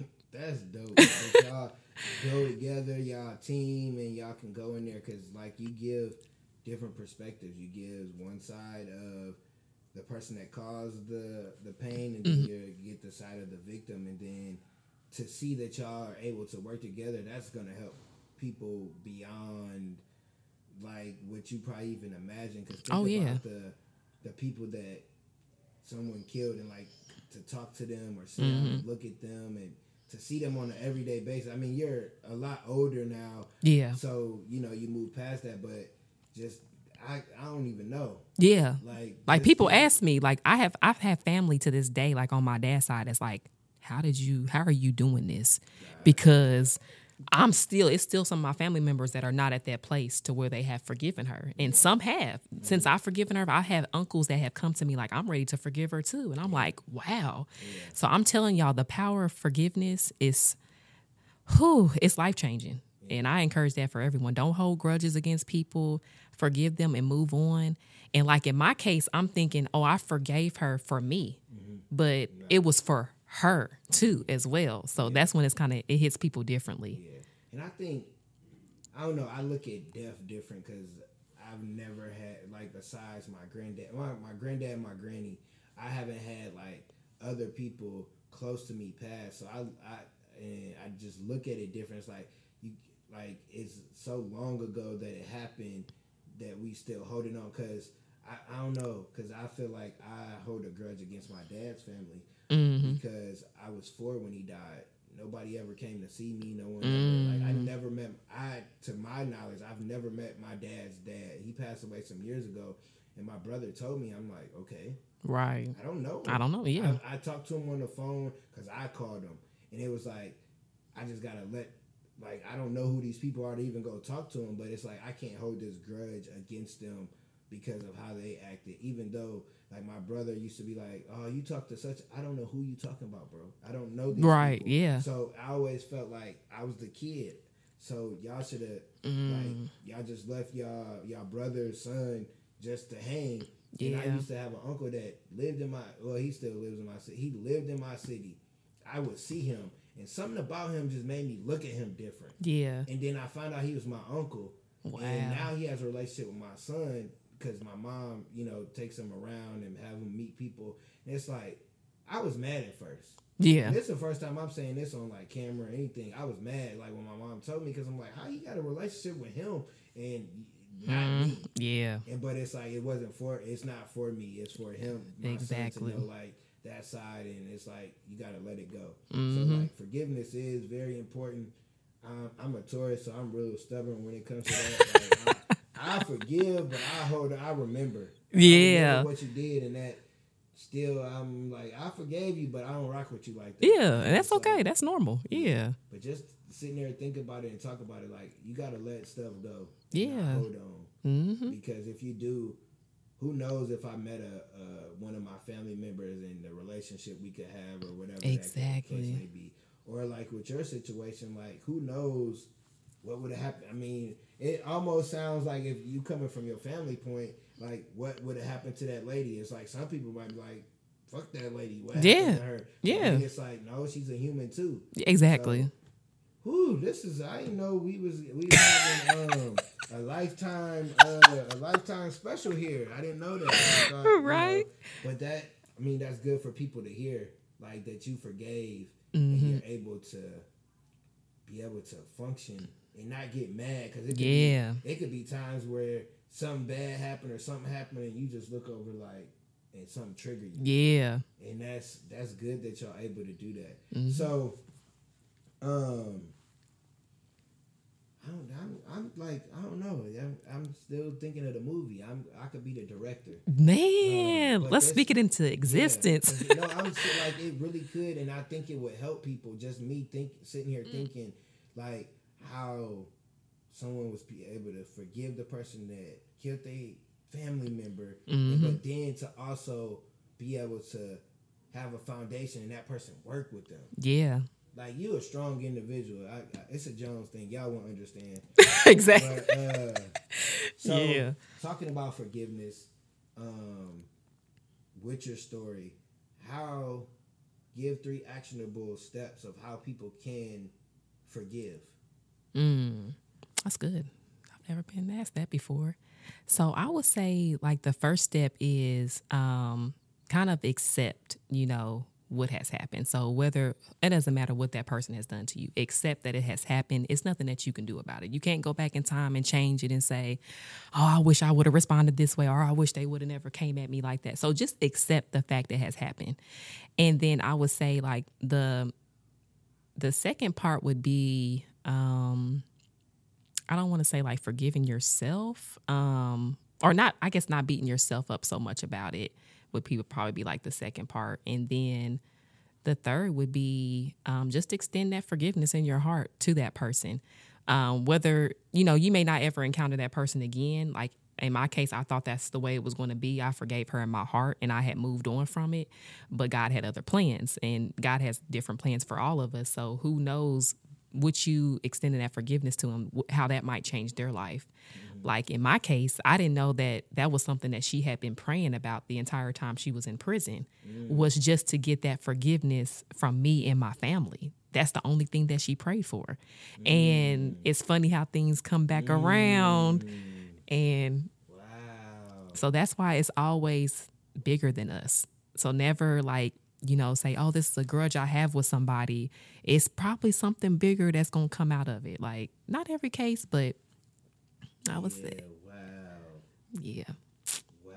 [laughs] that's dope. y'all go together, y'all team, and y'all can go in there because like you give different perspectives. You give one side of the person that caused the the pain, and then mm-hmm. you get the side of the victim, and then to see that y'all are able to work together, that's gonna help people beyond like what you probably even imagine. Because oh yeah, the the people that someone killed and like to talk to them or sit mm-hmm. and look at them and to see them on an everyday basis. I mean, you're a lot older now. Yeah. So, you know, you move past that, but just I, I don't even know. Yeah. Like like people thing. ask me, like I have I've had family to this day, like on my dad's side, it's like, how did you how are you doing this? Because I'm still, it's still some of my family members that are not at that place to where they have forgiven her. And some have. Since I've forgiven her, I have uncles that have come to me like, I'm ready to forgive her too. And I'm like, wow. So I'm telling y'all, the power of forgiveness is, whew, it's life changing. And I encourage that for everyone. Don't hold grudges against people, forgive them and move on. And like in my case, I'm thinking, oh, I forgave her for me, mm-hmm. but it was for her too as well. So yeah. that's when it's kind of it hits people differently. Yeah, and I think I don't know. I look at death different because I've never had like besides my granddad, my, my granddad, and my granny. I haven't had like other people close to me pass. So I I and I just look at it different. It's like you like it's so long ago that it happened that we still holding on because I, I don't know because I feel like I hold a grudge against my dad's family mm-hmm. because I was four when he died. Nobody ever came to see me. No one mm-hmm. ever, like I mm-hmm. never met. I to my knowledge, I've never met my dad's dad. He passed away some years ago, and my brother told me. I'm like, okay, right. I don't know. I don't know. Yeah, I, I talked to him on the phone because I called him, and it was like, I just gotta let like I don't know who these people are to even go talk to them, but it's like I can't hold this grudge against them because of how they acted. Even though like my brother used to be like, "Oh, you talk to such I don't know who you talking about, bro. I don't know Right, people. yeah. So I always felt like I was the kid. So y'all should have mm. like y'all just left y'all y'all brother's son just to hang. Yeah. And I used to have an uncle that lived in my well, he still lives in my city. He lived in my city. I would see him and something about him just made me look at him different. Yeah. And then I found out he was my uncle. Wow. And now he has a relationship with my son because my mom, you know, takes him around and have him meet people. And it's like I was mad at first. Yeah, this is the first time I'm saying this on like camera or anything. I was mad like when my mom told me because I'm like, how you got a relationship with him and not mm, me? Yeah, and but it's like it wasn't for it's not for me. It's for him. exactly. to know like that side, and it's like you got to let it go. Mm-hmm. So like forgiveness is very important. Um, I'm a Taurus, so I'm real stubborn when it comes to that. Like, I forgive, but I hold. I remember. Yeah. I remember what you did, and that still, I'm like, I forgave you, but I don't rock with you like that. Yeah, and that's okay. Like, that's normal. Yeah. But just sitting there and think about it and talk about it, like you gotta let stuff go. Yeah. Hold on. Mm-hmm. Because if you do, who knows if I met a uh, one of my family members and the relationship we could have or whatever exactly that case may be, or like with your situation, like who knows what would have happened? I mean, it almost sounds like if you coming from your family point, like what would have happened to that lady? It's like some people might be like, "Fuck that lady." What yeah, yeah. And it's like, no, she's a human too. Exactly. So, this is I didn't know we was we having um [laughs] a lifetime uh a lifetime special here. I didn't know that. Thought, right. You know, but that I mean, that's good for people to hear, like that you forgave Mm-hmm. and you're able to be able to function and not get mad because it could Yeah. be, it could be times where something bad happened or something happened and you just look over like and something trigger you Yeah. and that's that's good that y'all able to do that. Mm-hmm. So, um, I don't, I'm, I'm like I don't know. I'm, I'm still thinking of the movie. I'm I could be the director. Man, but let's speak it into existence. Yeah, 'cause, no, I'm saying, like it really could, and I think it would help people. Just me think sitting here thinking like how someone was be able to forgive the person that killed their family member, and- but then to also be able to have a foundation and that person work with them. yeah. Like you a strong individual. I, I, it's a Jones thing. Y'all won't understand. [laughs] exactly. But, uh, so Yeah. talking about forgiveness, um, with your story, how give three actionable steps of how people can forgive. Mm, that's good. I've never been asked that before. So I would say like the first step is um, kind of accept, you know, what has happened. So whether it doesn't matter what that person has done to you, accept that it has happened. It's nothing that you can do about it. You can't go back in time and change it and say, "Oh, I wish I would have responded this way," or "I wish they would have never came at me like that." So just accept the fact that has happened. And then I would say like the the second part would be um I don't want to say like forgiving yourself, um, or not. I guess not beating yourself up so much about it would people probably be like the second part, and then the third would be um, just extend that forgiveness in your heart to that person. Um, whether you know you may not ever encounter that person again. Like in my case, I thought that's the way it was going to be. I forgave her in my heart, and I had moved on from it. But God had other plans, and God has different plans for all of us. So who knows what you extending that forgiveness to them, how that might change their life. Mm-hmm. Like in my case, I didn't know that that was something that she had been praying about the entire time she was in prison, mm. was just to get that forgiveness from me and my family. That's the only thing that she prayed for. And mm. it's funny how things come back around. Mm. And Wow. so that's why it's always bigger than us. So never like, you know, say, oh, this is a grudge I have with somebody. It's probably something bigger that's going to come out of it. Like, not every case, but I would Yeah, say, wow. yeah. Wow.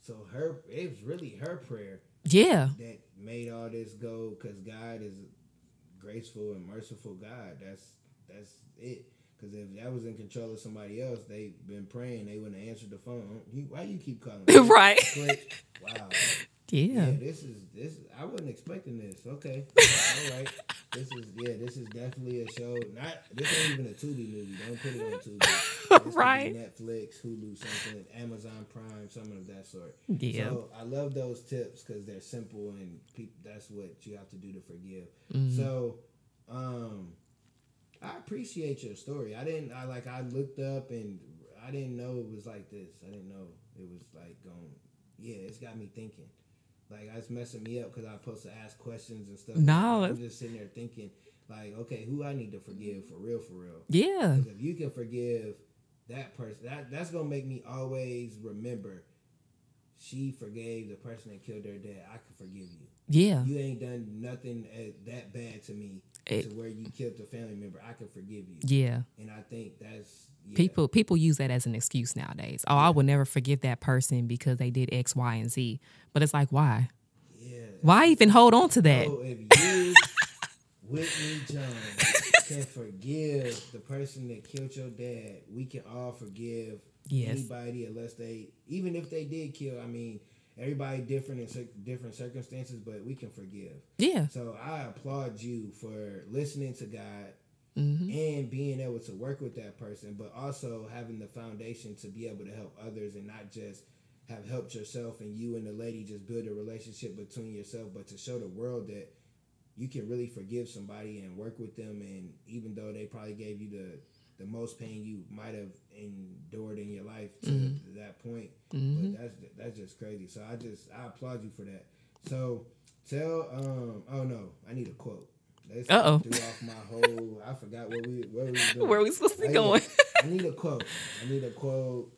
So her it was really her prayer Yeah. that made all this go because God is a graceful and merciful God. That's that's it. Because if that was in control of somebody else, they've been praying, they wouldn't answer the phone. You, why you keep calling? me? [laughs] Right. Wow. Yeah. Yeah, this is this. I wasn't expecting this. Okay, [laughs] all right. This is yeah. This is definitely a show. Not this ain't even a Tubi movie. Don't put it on Tubi. This [laughs] Right. Netflix, Hulu, something, Amazon Prime, something of that sort. Yeah. So I love those tips because they're simple and peop that's what you have to do to forgive. Mm-hmm. So, um, I appreciate your story. I didn't. I like. I looked up and I didn't know it was like this. I didn't know it was like going. Yeah, it's got me thinking. Like it's messing me up because I'm supposed to ask questions and stuff. No, I'm just sitting there thinking, like, okay, who I need to forgive for real, for real. Yeah. if you can forgive that person, that that's gonna make me always remember. She forgave the person that killed her dad. I can forgive you. Yeah. You ain't done nothing uh, that bad to me It- to where you killed a family member. I can forgive you. Yeah. And I think that's yeah. People people use that as an excuse nowadays. Oh, I will never forgive that person because they did X, Y, and Z. But it's like, why? Yeah. Why even hold on to that? So if you, [laughs] Whitney Jones, can forgive the person that killed your dad, we can all forgive Yes. anybody unless they, even if they did kill. I mean, everybody different in different circumstances, but we can forgive. Yeah. So I applaud you for listening to God hmm and being able to work with that person, but also having the foundation to be able to help others and not just have helped yourself and you and the lady just build a relationship between yourself, but to show the world that you can really forgive somebody and work with them, and even though they probably gave you the the most pain you might have endured in your life to, to that point, Mm-hmm. but that's that's just crazy. So I just I applaud you for that. So tell um oh no, I need a quote. Let's Uh-oh. threw off my whole. I forgot what we [laughs] where we was doing. Where we supposed to be Oh, yeah. going? I need a quote. I need a quote.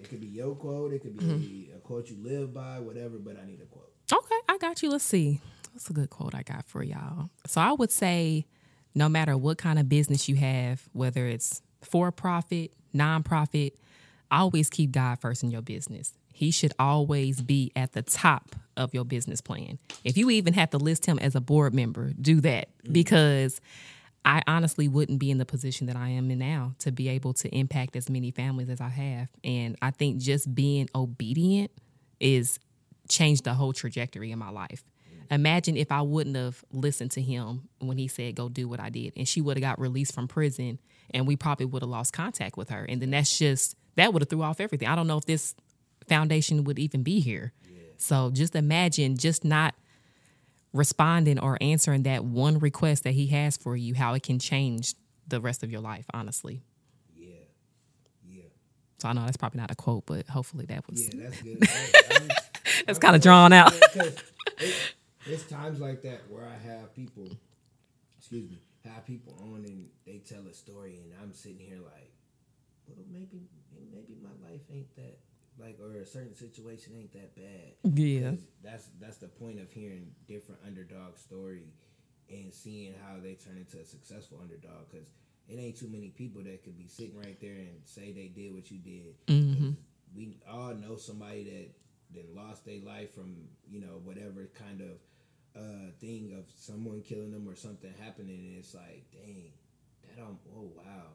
It could be your quote. It could be mm-hmm. a quote you live by, whatever. But I need a quote. Okay, I got you. Let's see. That's a good quote I got for y'all. So I would say, no matter what kind of business you have, whether it's for profit, nonprofit, always keep God first in your business. He should always be at the top of your business plan. If you even have to list him as a board member, do that mm-hmm. because I honestly wouldn't be in the position that I am in now to be able to impact as many families as I have. And I think just being obedient is changed the whole trajectory in my life. Imagine if I wouldn't have listened to him when he said, go do what I did. And she would have got released from prison and we probably would have lost contact with her. And then that's just, that would have threw off everything. I don't know if this foundation would even be here. Yeah. So just imagine just not responding or answering that one request that he has for you, how it can change the rest of your life, honestly. Yeah. Yeah. So I know that's probably not a quote, but hopefully that was. Yeah, that's good. [laughs] that's kind of drawn out. [laughs] It's times like that where I have people, excuse me, have people on and they tell a story and I'm sitting here like, well, maybe maybe my life ain't that like or a certain situation ain't that bad. Yeah. That's that's the point of hearing different underdog story and seeing how they turn into a successful underdog because it ain't too many people that could be sitting right there and say they did what you did. Mm-hmm. We all know somebody that then lost their life from you know whatever kind of uh, thing of someone killing them or something happening, and it's like, dang, that um, oh wow,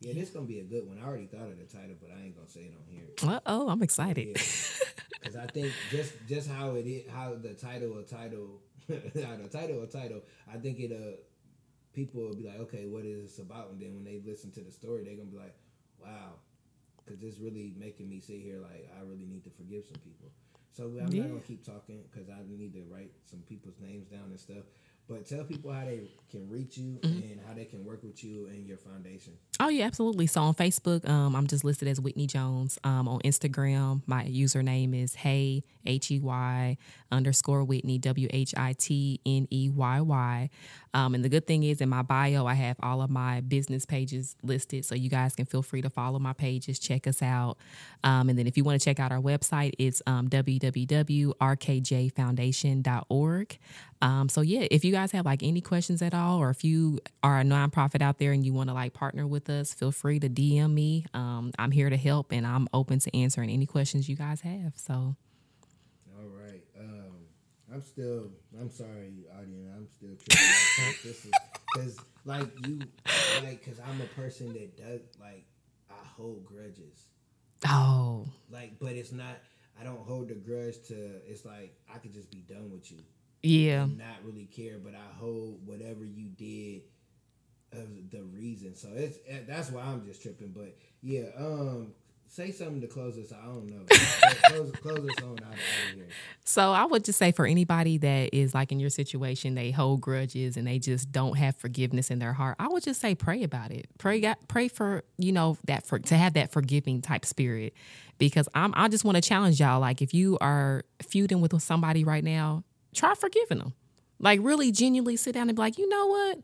yeah, this gonna be a good one. I already thought of the title, but I ain't gonna say it on here. Uh oh, I'm excited. Because I think just just how it is, how the title a title, [laughs] how the title a title, I think it uh people will be like, okay, what is this about? And then when they listen to the story, they're gonna be like, wow, because it's really making me sit here like I really need to forgive some people. So I'm yeah. not gonna keep talking because I need to write some people's names down and stuff. But tell people how they can reach you mm-hmm. and how they can work with you and your foundation. Oh yeah, absolutely. So on Facebook, um, I'm just listed as Whitney Jones. Um, on Instagram, my username is Hey H E Y underscore Whitney W H I T N E Y Y. Um, and the good thing is in my bio, I have all of my business pages listed, so you guys can feel free to follow my pages, check us out. Um, and then if you want to check out our website, it's um, www.rkjfoundation.org. Um, so yeah, if you guys have like any questions at all, or if you are a nonprofit out there and you want to like partner with us, feel free to DM me. Um, I'm here to help, and I'm open to answering any questions you guys have. So. All right. Um, I'm still. I'm sorry, audience. I'm still tripping. [laughs] because like you, like because I'm a person that does like I hold grudges. Oh. Like, but it's not. I don't hold the grudge to. It's like I could just be done with you. Yeah. not really care, but I hold whatever you did of the reason. So it's eh, that's why I'm just tripping. But yeah, um, say something to close us. I don't know. [laughs] close, close us on out of here. So I would just say for anybody that is like in your situation, they hold grudges and they just don't have forgiveness in their heart. I would just say pray about it. Pray, God, pray for you know that for to have that forgiving type spirit. Because I'm, I just want to challenge y'all. Like if you are feuding with somebody right now, try forgiving them. Like really genuinely sit down and be like, you know what?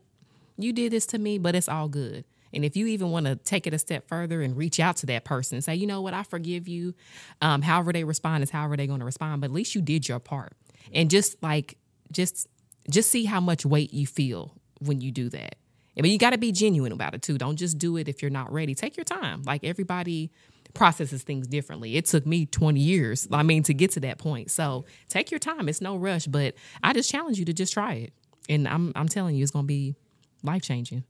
You did this to me, but it's all good. And if you even want to take it a step further and reach out to that person say, you know what, I forgive you. Um, however they respond is however they're going to respond. But at least you did your part. And just like, just just see how much weight you feel when you do that. I mean, you got to be genuine about it too. Don't just do it if you're not ready. Take your time. Like everybody processes things differently. It took me 20 years, I mean, to get to that point. So take your time. It's no rush, but I just challenge you to just try it. And I'm I'm telling you, it's gonna be life changing.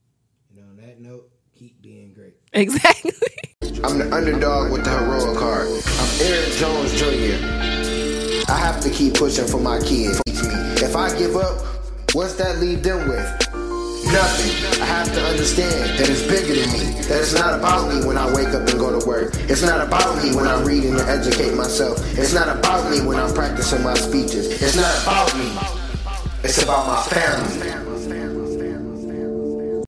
And on that note, keep being great. Exactly. [laughs] I'm the underdog with the heroic heart. I'm Eric Jones Jr. I have to keep pushing for my kids. If I give up, what's that leave them with? Nothing. I have to understand that it's bigger than me. That it's not about me when I wake up and go to work. It's not about me when I read and educate myself. It's not about me when I'm practicing my speeches. It's not about me. It's about my family.